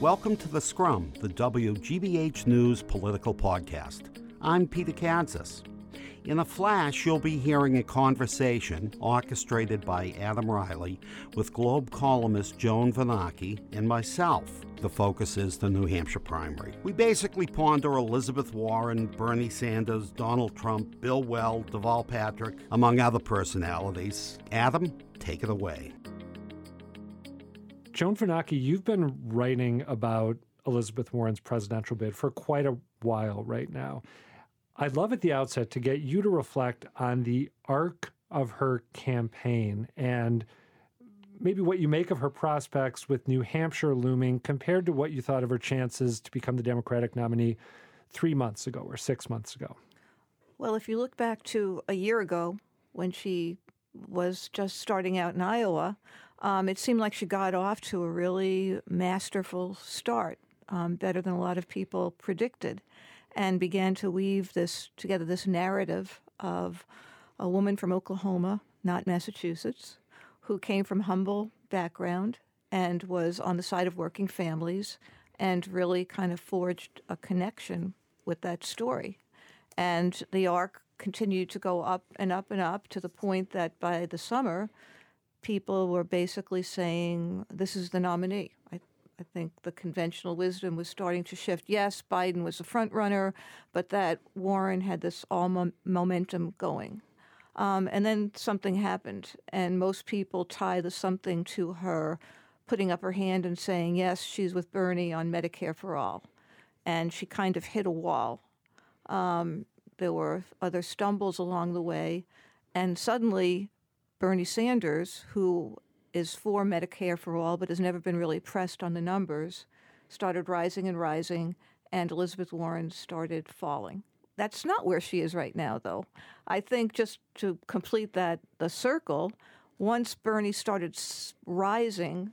Welcome to The Scrum, the WGBH News political podcast. I'm Peter Kadzis. In a flash, you'll be hearing a conversation orchestrated by Adam Reilly with Globe columnist Joan Vennochi and myself. The focus is the New Hampshire primary. We basically ponder Elizabeth Warren, Bernie Sanders, Donald Trump, Bill Weld, Deval Patrick, among other personalities. Adam, take it away. Joan Vennochi, you've been writing about Elizabeth Warren's presidential bid for quite a while right now. I'd love at the outset to get you to reflect on the arc of her campaign and maybe what you make of her prospects with New Hampshire looming compared to what you thought of her chances to become the Democratic nominee three months ago or six months ago. Well, if you look back to a year ago when she was just starting out in Iowa, um, it seemed like she got off to a really masterful start, um, better than a lot of people predicted and began to weave this together this narrative of a woman from Oklahoma, not Massachusetts, who came from humble background and was on the side of working families and really kind of forged a connection with that story. And the arc continued to go up and up and up to the point that by the summer, people were basically saying, This is the nominee. I I think the conventional wisdom was starting to shift. Yes, Biden was the front runner, but that Warren had this all mo- momentum going. Um, and then something happened, and most people tie the something to her putting up her hand and saying, yes, she's with Bernie on Medicare for All. And she kind of hit a wall. Um, there were other stumbles along the way, and suddenly Bernie Sanders, who is for Medicare for all, but has never been really pressed on the numbers, started rising and rising, and Elizabeth Warren started falling. That's not where she is right now, though. I think just to complete that the circle, once Bernie started rising,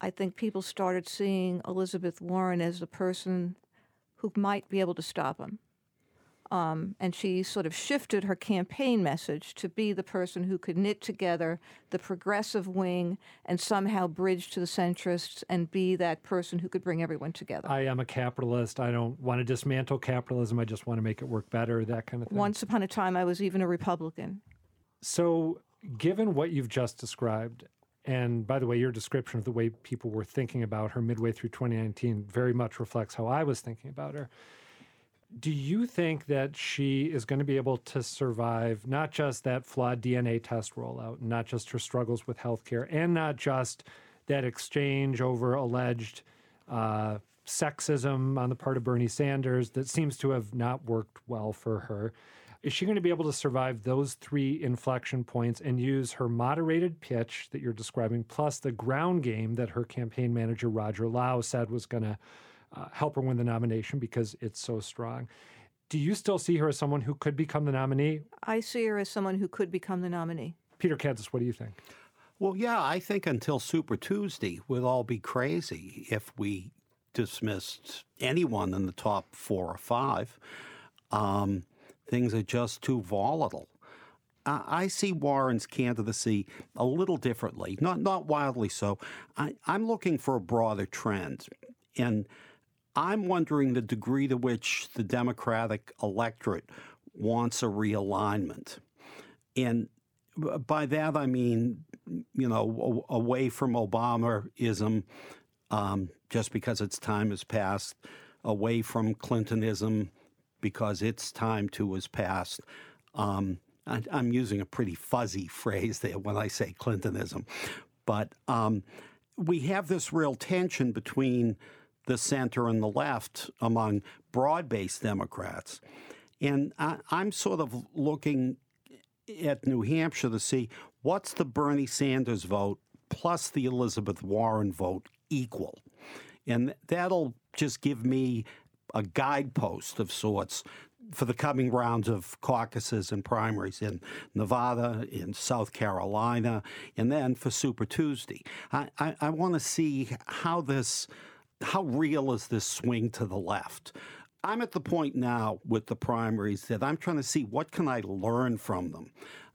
I think people started seeing Elizabeth Warren as the person who might be able to stop him. Um, and she sort of shifted her campaign message to be the person who could knit together the progressive wing and somehow bridge to the centrists and be that person who could bring everyone together. I am a capitalist. I don't want to dismantle capitalism. I just want to make it work better, that kind of thing. Once upon a time, I was even a Republican. So, given what you've just described, and by the way, your description of the way people were thinking about her midway through 2019 very much reflects how I was thinking about her do you think that she is going to be able to survive not just that flawed DNA test rollout, not just her struggles with healthcare, and not just that exchange over alleged uh, sexism on the part of Bernie Sanders that seems to have not worked well for her? Is she going to be able to survive those three inflection points and use her moderated pitch that you're describing, plus the ground game that her campaign manager, Roger Lau, said was going to uh, help her win the nomination because it's so strong. Do you still see her as someone who could become the nominee? I see her as someone who could become the nominee. Peter Kadzis, what do you think? Well, yeah, I think until Super Tuesday, we'll all be crazy if we dismissed anyone in the top four or five. Um, things are just too volatile. I see Warren's candidacy a little differently, not not wildly so. I, am looking for a broader trend, and I'm wondering the degree to which the Democratic electorate wants a realignment. And by that I mean, you know, away from Obamaism, um, just because its time has passed, away from Clintonism because its time too has passed. Um, I, am using a pretty fuzzy phrase there when I say Clintonism, but um, we have this real tension between the center and the left among broad based Democrats. And I, am sort of looking at New Hampshire to see what's the Bernie Sanders vote plus the Elizabeth Warren vote equal. And that'll just give me a guidepost of sorts for the coming rounds of caucuses and primaries in Nevada, in South Carolina, and then for Super Tuesday. I, I, I want to see how this how real is this swing to the left? I'm at the point now with the primaries that I'm trying to see what can I learn from them.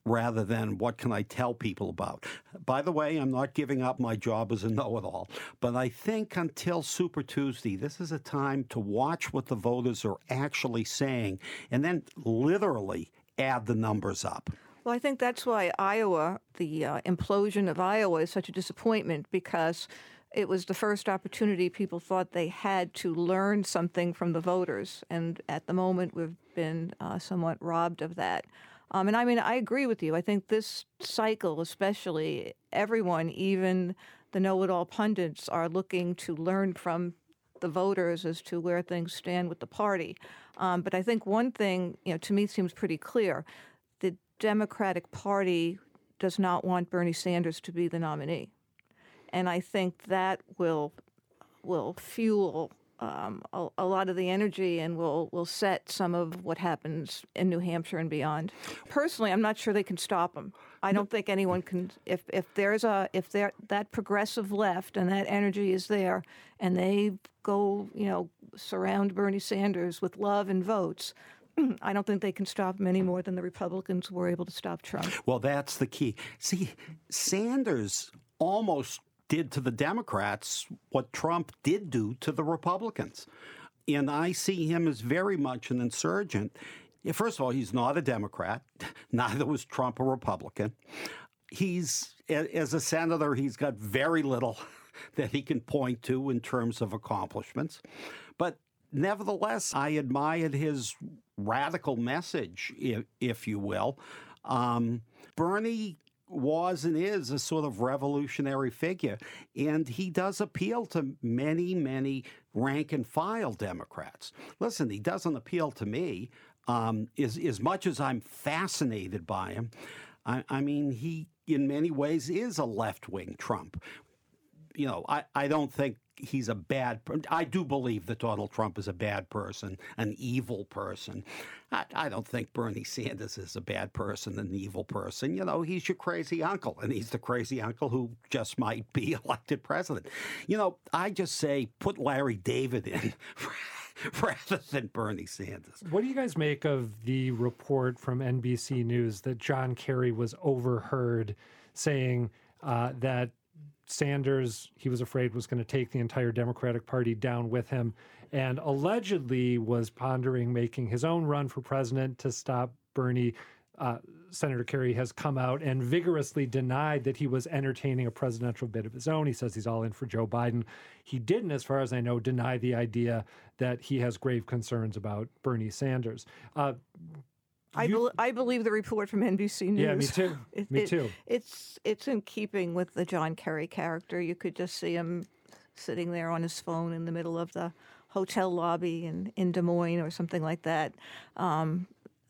rather than what can I tell people about. By the way, I'm not giving up my job as a know it all, but I think until Super Tuesday, this is a time to watch what the voters are actually saying and then literally add the numbers up. Well, I think that's why Iowa, the uh, implosion of Iowa, is such a disappointment because it was the first opportunity people thought they had to learn something from the voters. And at the moment, we've been uh, somewhat robbed of that. Um, and I mean, I agree with you. I think this cycle, especially, everyone, even the know it all pundits, are looking to learn from the voters as to where things stand with the party. Um, but I think one thing, you know, to me seems pretty clear the Democratic Party does not want Bernie Sanders to be the nominee and I think that will will fuel um, a, a, lot of the energy and will will set some of what happens in New Hampshire and beyond. Personally, I'm not sure they can stop them. I don't think anyone can. If if there's a if there that progressive left and that energy is there, and they go you know surround Bernie Sanders with love and votes. I don't think they can stop him any more than the Republicans were able to stop Trump. Well, that's the key. See, Sanders almost did to the Democrats what Trump did do to the Republicans. And I see him as very much an insurgent. First of all, he's not a Democrat. Neither was Trump a Republican. He's, as a senator, he's got very little that he can point to in terms of accomplishments. But nevertheless, I admired his radical message, if, you will. Um, Bernie was and is a sort of revolutionary figure. And he does appeal to many, many rank and file Democrats. Listen, he doesn't appeal to me. Um, as, as much as I'm fascinated by him, I, I mean, he in many ways is a left wing Trump. You know, I, I don't think he's a bad. I do believe that Donald Trump is a bad person, an evil person. I, I, don't think Bernie Sanders is a bad person, an evil person. You know, he's your crazy uncle, and he's the crazy uncle who just might be elected president. You know, I just say put Larry David in. rather than Bernie Sanders. What do you guys make of the report from NBC News that John Kerry was overheard saying uh, that Sanders, he was afraid, was going to take the entire Democratic Party down with him, and allegedly was pondering making his own run for president to stop Bernie. Uh, Senator Kerry has come out and vigorously denied that he was entertaining a presidential bid of his own. He says he's all in for Joe Biden. He didn't, as far as I know, deny the idea that he has grave concerns about Bernie Sanders. Uh, I, be- I believe the report from NBC News. Yeah, me too. It, me too. It, it's it's in keeping with the John Kerry character. You could just see him sitting there on his phone in the middle of the hotel lobby in, in Des Moines or something like that, um,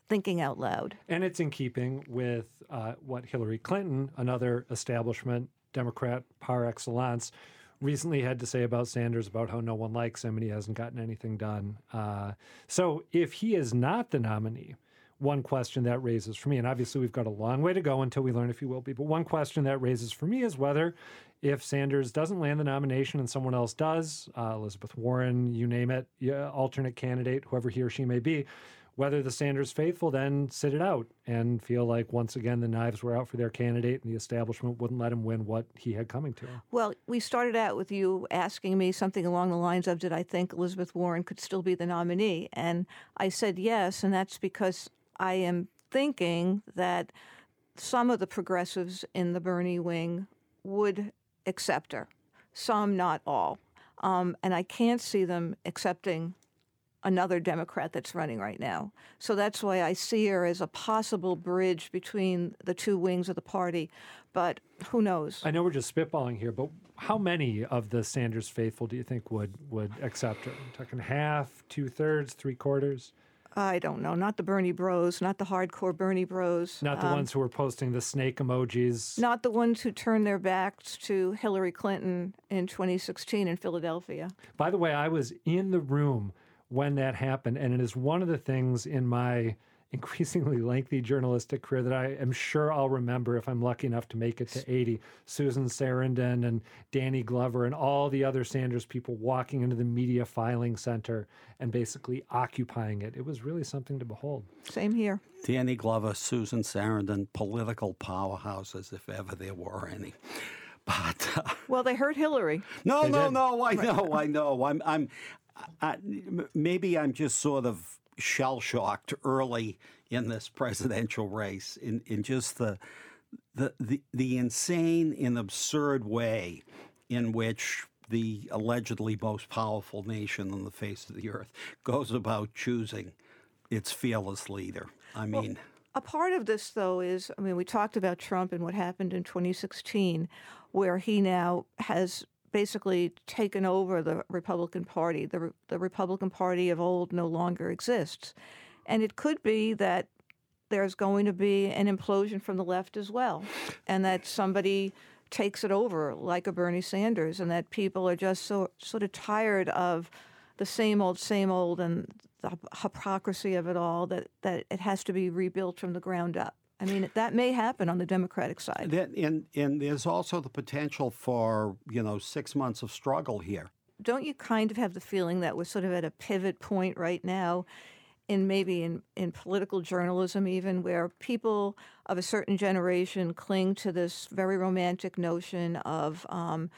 thinking out loud. And it's in keeping with uh, what Hillary Clinton, another establishment Democrat par excellence, recently had to say about Sanders about how no one likes him and he hasn't gotten anything done. Uh, so if he is not the nominee, one question that raises for me, and obviously we've got a long way to go until we learn if he will be, but one question that raises for me is whether if Sanders doesn't land the nomination and someone else does, uh, Elizabeth Warren, you name it, alternate candidate, whoever he or she may be, whether the Sanders faithful then sit it out and feel like once again the knives were out for their candidate and the establishment wouldn't let him win what he had coming to him. Well, we started out with you asking me something along the lines of Did I think Elizabeth Warren could still be the nominee? And I said yes, and that's because I am thinking that some of the progressives in the Bernie wing would accept her, some, not all. Um, and I can't see them accepting another Democrat that's running right now. So that's why I see her as a possible bridge between the two wings of the party. But who knows? I know we're just spitballing here, but how many of the Sanders faithful do you think would would accept her? talking half, two thirds, three quarters? I don't know, not the Bernie Bros, not the hardcore Bernie Bros. Not the um, ones who were posting the snake emojis. Not the ones who turned their backs to Hillary Clinton in 2016 in Philadelphia. By the way, I was in the room when that happened, and it is one of the things in my increasingly lengthy journalistic career that I am sure I'll remember if I'm lucky enough to make it to 80. Susan Sarandon and Danny Glover and all the other Sanders people walking into the media filing center and basically occupying it. It was really something to behold. Same here. Danny Glover, Susan Sarandon, political powerhouses, if ever there were any. But uh, well, they hurt Hillary. No, they no, did. no. I know, I know. I'm, I'm. I, maybe I'm just sort of shell shocked early in this presidential race in, in just the, the the the insane and absurd way in which the allegedly most powerful nation on the face of the earth goes about choosing its fearless leader. I mean. Well, a part of this, though, is I mean, we talked about Trump and what happened in 2016, where he now has basically taken over the Republican Party. The, the Republican Party of old no longer exists. And it could be that there's going to be an implosion from the left as well, and that somebody takes it over like a Bernie Sanders, and that people are just so sort of tired of the same old, same old, and the hypocrisy of it all that, that it has to be rebuilt from the ground up. I mean, that may happen on the Democratic side. That, and, and there's also the potential for, you know, six months of struggle here. Don't you kind of have the feeling that we're sort of at a pivot point right now in maybe in, in political journalism even where people of a certain generation cling to this very romantic notion of um,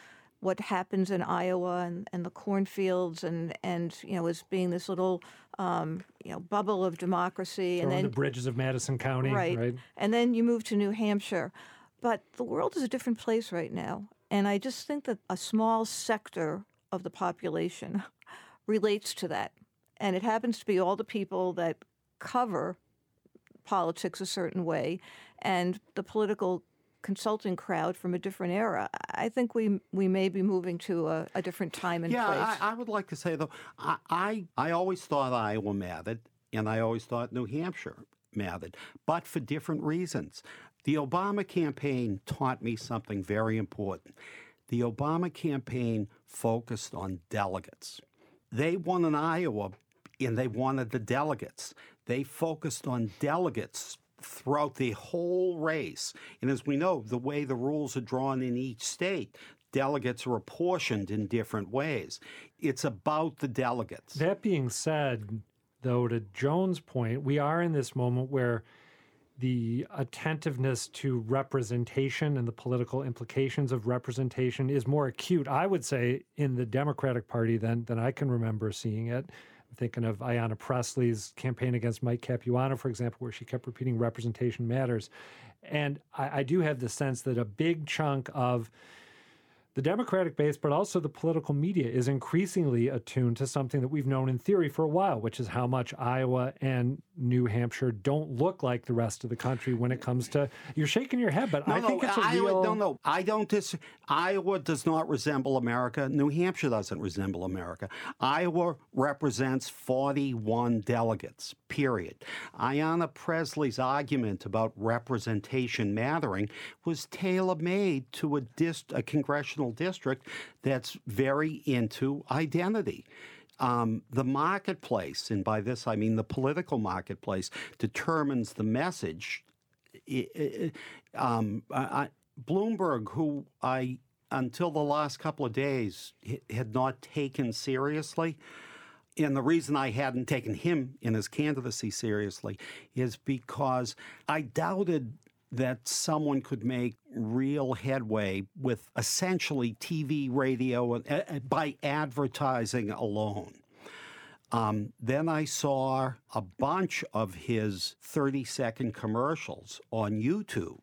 what happens in Iowa and, and the cornfields and, and you know as being this little um, you know bubble of democracy Throwing and then the bridges of Madison County, right. right? And then you move to New Hampshire. But the world is a different place right now. And I just think that a small sector of the population relates to that. And it happens to be all the people that cover politics a certain way and the political consulting crowd from a different era. I think we we may be moving to a, a different time and yeah, place. I, I would like to say though, I, I I always thought Iowa mattered, and I always thought New Hampshire mattered, but for different reasons. The Obama campaign taught me something very important. The Obama campaign focused on delegates. They won in Iowa, and they wanted the delegates. They focused on delegates throughout the whole race. And as we know, the way the rules are drawn in each state, delegates are apportioned in different ways. It's about the delegates. That being said, though, to Joan's point, we are in this moment where the attentiveness to representation and the political implications of representation is more acute, I would say, in the Democratic Party than, than I can remember seeing it. I'm thinking of Ayanna Pressley's campaign against Mike Capuano, for example, where she kept repeating representation matters. And I, I do have the sense that a big chunk of the Democratic base, but also the political media, is increasingly attuned to something that we've known in theory for a while, which is how much Iowa and New Hampshire don't look like the rest of the country when it comes to. You're shaking your head, but no, I no, think it's a Iowa, real. No, no, I don't dis. Iowa does not resemble America. New Hampshire doesn't resemble America. Iowa represents 41 delegates. Period. Ayanna Pressley's argument about representation mattering was tailor made to a dist, a congressional district that's very into identity. Um, the marketplace, and by this I mean the political marketplace, determines the message. I- um, Bloomberg, who I until the last couple of days had not taken seriously, and the reason I hadn't taken him in his candidacy seriously is because I doubted that someone could make real headway with essentially TV, radio, uh, by advertising alone. Um, then I saw a bunch of his 30 second commercials on YouTube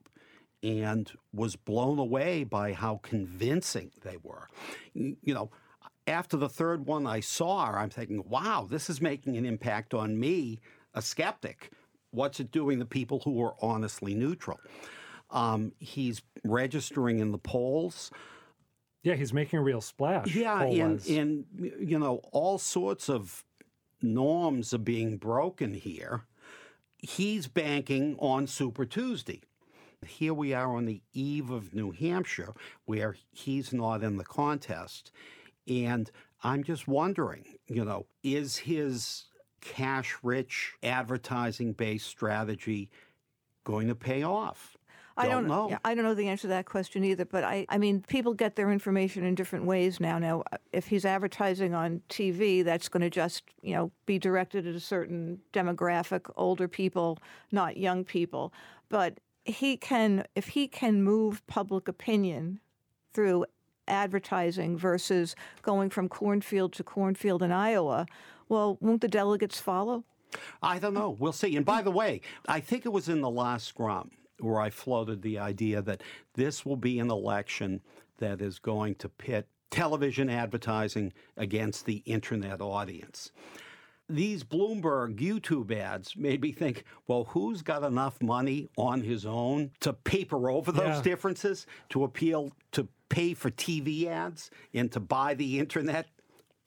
and was blown away by how convincing they were. You you know, after the third one I saw, I'm thinking, wow, this is making an impact on me, a skeptic. What's it doing to people who are honestly neutral? Um, he's registering in the polls. yeah, he's making a real splash. Yeah, and you know, all sorts of norms are being broken here. He's banking on Super Tuesday. Here we are on the eve of New Hampshire, where he's not in the contest. And I'm just wondering, you know, is his cash rich advertising based strategy going to pay off? I don't know. yeah, I don't know the answer to that question either. But I, I mean, people get their information in different ways now. Now, if he's advertising on TV, that's going to just you know be directed at a certain demographic, older people, not young people. But he can, if he can move public opinion through advertising versus going from cornfield to cornfield in Iowa, well, won't the delegates follow? I don't know. We'll see. And by the way, I think it was in the last scrum where I floated the idea that this will be an election that is going to pit television advertising against the internet audience. These Bloomberg YouTube ads made me think, well, who's got enough money on his own to paper over those Yeah. differences, to appeal, to pay for TV ads, and to buy the internet?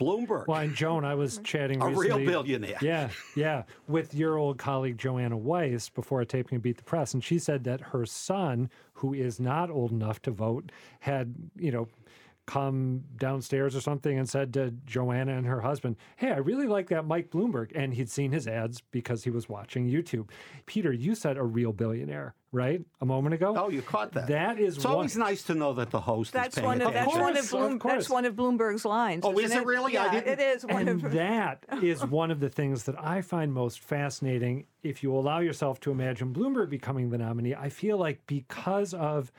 Bloomberg, Well, and Joan, I was mm-hmm. chatting a recently. real billionaire. Yeah, yeah, with your old colleague Joanna Weiss before a taping and Beat the Press, and she said that her son, who is not old enough to vote, had you know come downstairs or something and said to Joanna and her husband, "Hey, I really like that Mike Bloomberg," and he'd seen his ads because he was watching YouTube. Peter, you said a real billionaire, right? A moment ago. Oh, you caught that. That is It's one- always nice to know that the host That's is paying one of that's attention. one of course, of that's one of Bloomberg's lines. Oh, is isn't it really? I didn't- it is one And of. that is one of the things that I find most fascinating. If you allow yourself to imagine Bloomberg becoming the nominee, I feel like because of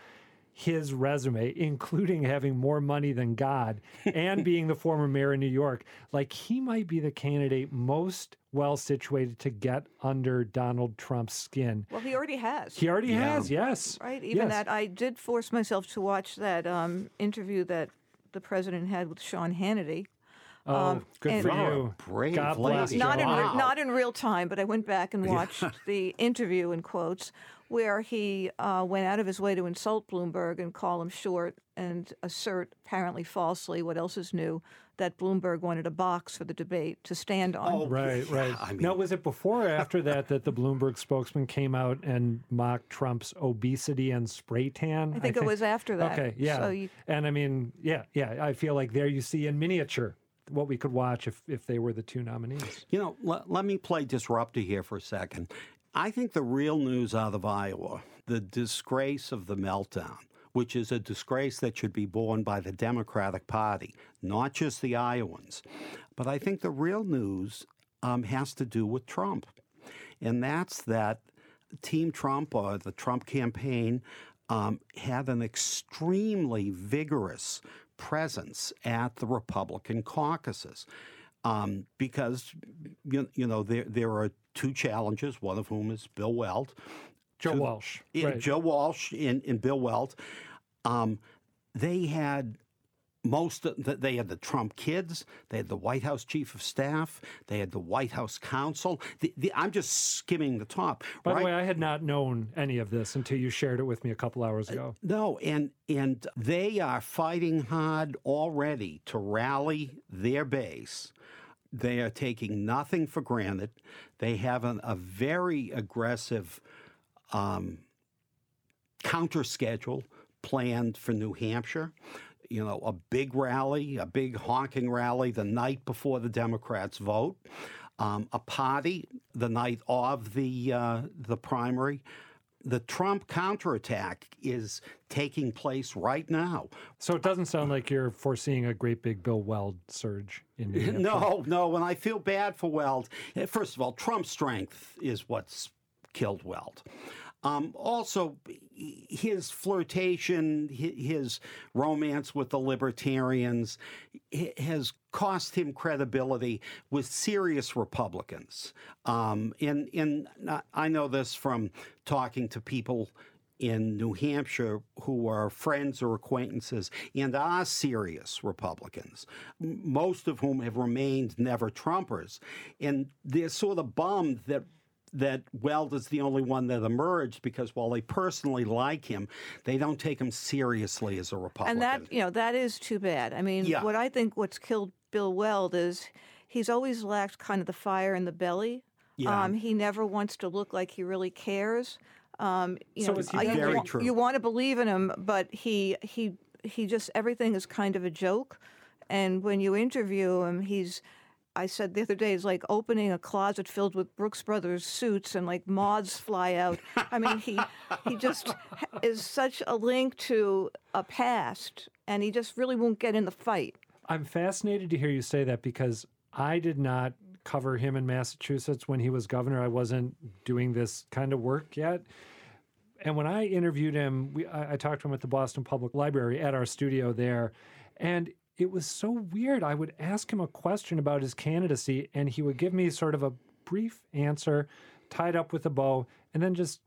his resume, including having more money than God and being the former mayor of New York, like he might be the candidate most well situated to get under Donald Trump's skin. Well, he already has. He already Yeah. has, yes. right? Even Yes. that, I did force myself to watch that um, interview that the president had with Sean Hannity. Oh, Um, good and- for You're a you. brave God bless lady. Not in re- Wow. not in real time, but I went back and watched the interview in quotes where he uh, went out of his way to insult Bloomberg and call him short and assert, apparently falsely, what else is new, that Bloomberg wanted a box for the debate to stand on. Oh, Right, yeah, right. I mean, now, was it before or after that that the Bloomberg spokesman came out and mocked Trump's obesity and spray tan? I think it was after that. Okay, yeah. So you, and I mean, yeah, yeah. I feel like there you see in miniature what we could watch if, if they were the two nominees. You know, let, let me play disruptor here for a second. I think the real news out of Iowa, the disgrace of the meltdown, which is a disgrace that should be borne by the Democratic Party, not just the Iowans. But I think the real news um, has to do with Trump. And that's that Team Trump or the Trump campaign um, had an extremely vigorous presence at the Republican caucuses. Um, because you, you know there there are two challenges, one of whom is Bill Weld, Joe to- Walsh. yeah, right. Joe Walsh and, and Bill Weld. Um, they had most of they had the Trump kids, they had the White House chief of staff, they had the White House counsel. The, the, I'm just skimming the top. By right? the way, I had not known any of this until you shared it with me a couple hours ago. No, and and they are fighting hard already to rally their base. They are taking nothing for granted. They have an, a very aggressive um, counter schedule planned for New Hampshire. You know, a big rally, a big honking rally the night before the Democrats vote, um, a party the night of the uh, the primary. The Trump counterattack is taking place right now. So it doesn't sound like you're foreseeing a great big Bill Weld surge in New. No, no, and I feel bad for Weld. First of all, Trump's strength is what's killed Weld. Um, also, his flirtation, his romance with the libertarians has cost him credibility with serious Republicans. Um, and, and I know this from talking to people in New Hampshire who are friends or acquaintances and are serious Republicans, most of whom have remained never Trumpers. And they're sort of bummed that that Weld is the only one that emerged because while they personally like him, they don't take him seriously as a Republican. and that you know that is too bad. I mean, Yeah. what I think what's killed Bill Weld is he's always lacked kind of the fire in the belly. Yeah. Um, he never wants to look like he really cares. Um, you So know, is he I- you Very wa- true. You want to believe in him, but he he he just everything is kind of a joke. And when you interview him, he's I said the other day is like opening a closet filled with Brooks Brothers suits and like moths fly out. I mean, he he just is such a link to a past, and he just really won't get in the fight. I'm fascinated to hear you say that because I did not cover him in Massachusetts when he was governor. I wasn't doing this kind of work yet. And when I interviewed him, we, I, I talked to him at the Boston Public Library at our studio there. And it was so weird. I would ask him a question about his candidacy, and he would give me sort of a brief answer tied up with a bow, and then just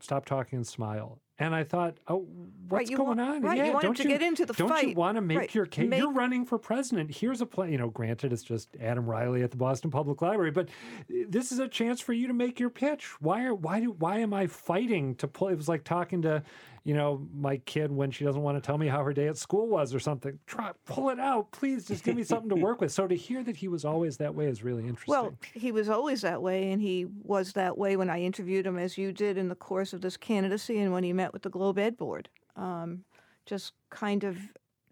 stop talking and smile. And I thought, oh, what's you going want- on? right, you want don't to you get into the fight? don't you want to make Right, your case? make- You're running for president. Here's a plan. You know, granted, it's just Adam Reilly at the Boston Public Library, but this is a chance for you to make your pitch. Why are why do why am I fighting to play? It was like talking to, you know, my kid when she doesn't want to tell me how her day at school was or something. Try pull it out, please. Just give me something to work with. So to hear that he was always that way is really interesting. Well, he was always that way, and he was that way when I interviewed him, as you did in the course of this candidacy, and when he met with the Globe Ed Board. Um, just kind of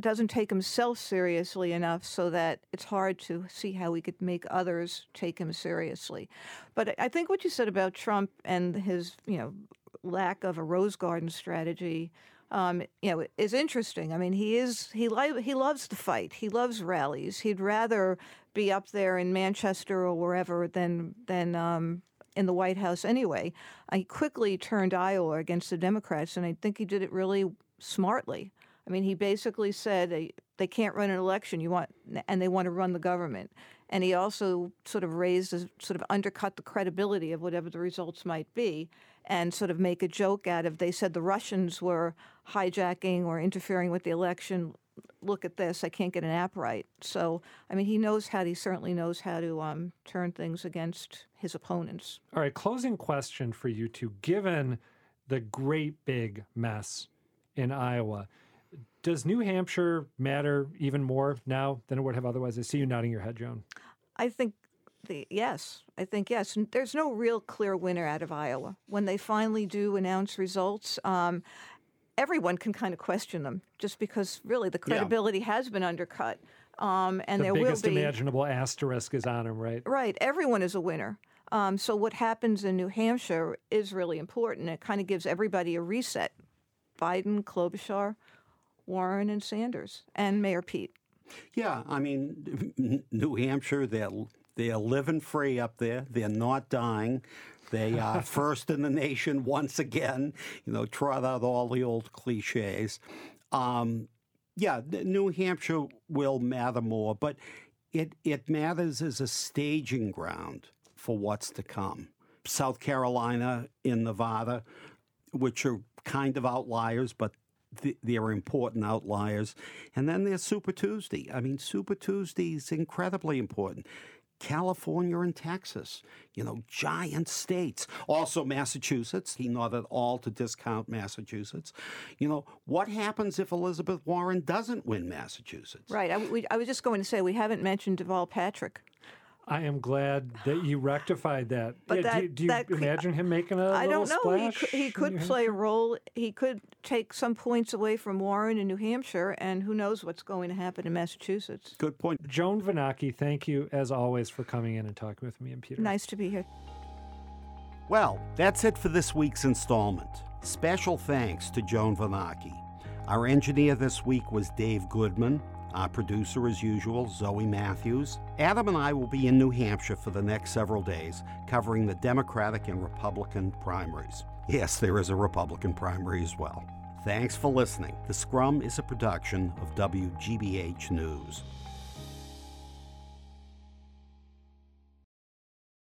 doesn't take himself seriously enough so that it's hard to see how we could make others take him seriously. But I- I think what you said about Trump and his, you know, lack of a rose garden strategy, um, you know, is interesting. I mean, he is he li- he loves the fight. He loves rallies. He'd rather be up there in Manchester or wherever than than um, in the White House anyway. He quickly turned Iowa against the Democrats, and I think he did it really smartly. I mean, he basically said they can't run an election. You want, and they want to run the government. And he also sort of raised, sort of undercut the credibility of whatever the results might be, and sort of make a joke out of. They said the Russians were hijacking or interfering with the election. Look at this! I can't get an app right. So, I mean, he knows how. He certainly knows how to um, turn things against his opponents. All right, closing question for you two. Given the great big mess in Iowa, does New Hampshire matter even more now than it would have otherwise? I see you nodding your head, Joan. I think the yes, I think yes. N- There's no real clear winner out of Iowa. When they finally do announce results, um, everyone can kind of question them, just because really the credibility has been undercut, um, and The there will biggest imaginable asterisk is on him, right? right. Everyone is a winner. Um, so what happens in New Hampshire is really important. It kind of gives everybody a reset. Biden, Klobuchar, Warren, and Sanders, and Mayor Pete. Yeah, I mean, New Hampshire, they're they're living free up there. They're not dying. They are first in the nation once again. You know, trot out all the old cliches. Um, yeah, New Hampshire will matter more, but it it matters as a staging ground for what's to come. South Carolina in Nevada, which are kind of outliers, but th- they're important outliers. And then there's Super Tuesday. I mean, Super Tuesday is incredibly important. California and Texas, you know, giant states. Also, Massachusetts. He not at all to discount Massachusetts. You know, what happens if Elizabeth Warren doesn't win Massachusetts? Right. I, we, I was just going to say we haven't mentioned Deval Patrick. I am glad that you rectified that. But Yeah, do, that- you- do you that imagine him making a I little don't know. He could, he could play a role. He could take some points away from Warren in New Hampshire, and who knows what's going to happen in Massachusetts. Good point. Joan Vennochi, thank you as always for coming in and talking with me and Peter. Nice to be here. Well, that's it for this week's installment. Special thanks to Joan Vennochi. Our engineer this week was Dave Goodman. Our producer, as usual, Zoe Matthews. Adam and I will be in New Hampshire for the next several days, covering the Democratic and Republican primaries. Yes, there is a Republican primary as well. Thanks for listening. The Scrum is a production of WGBH News.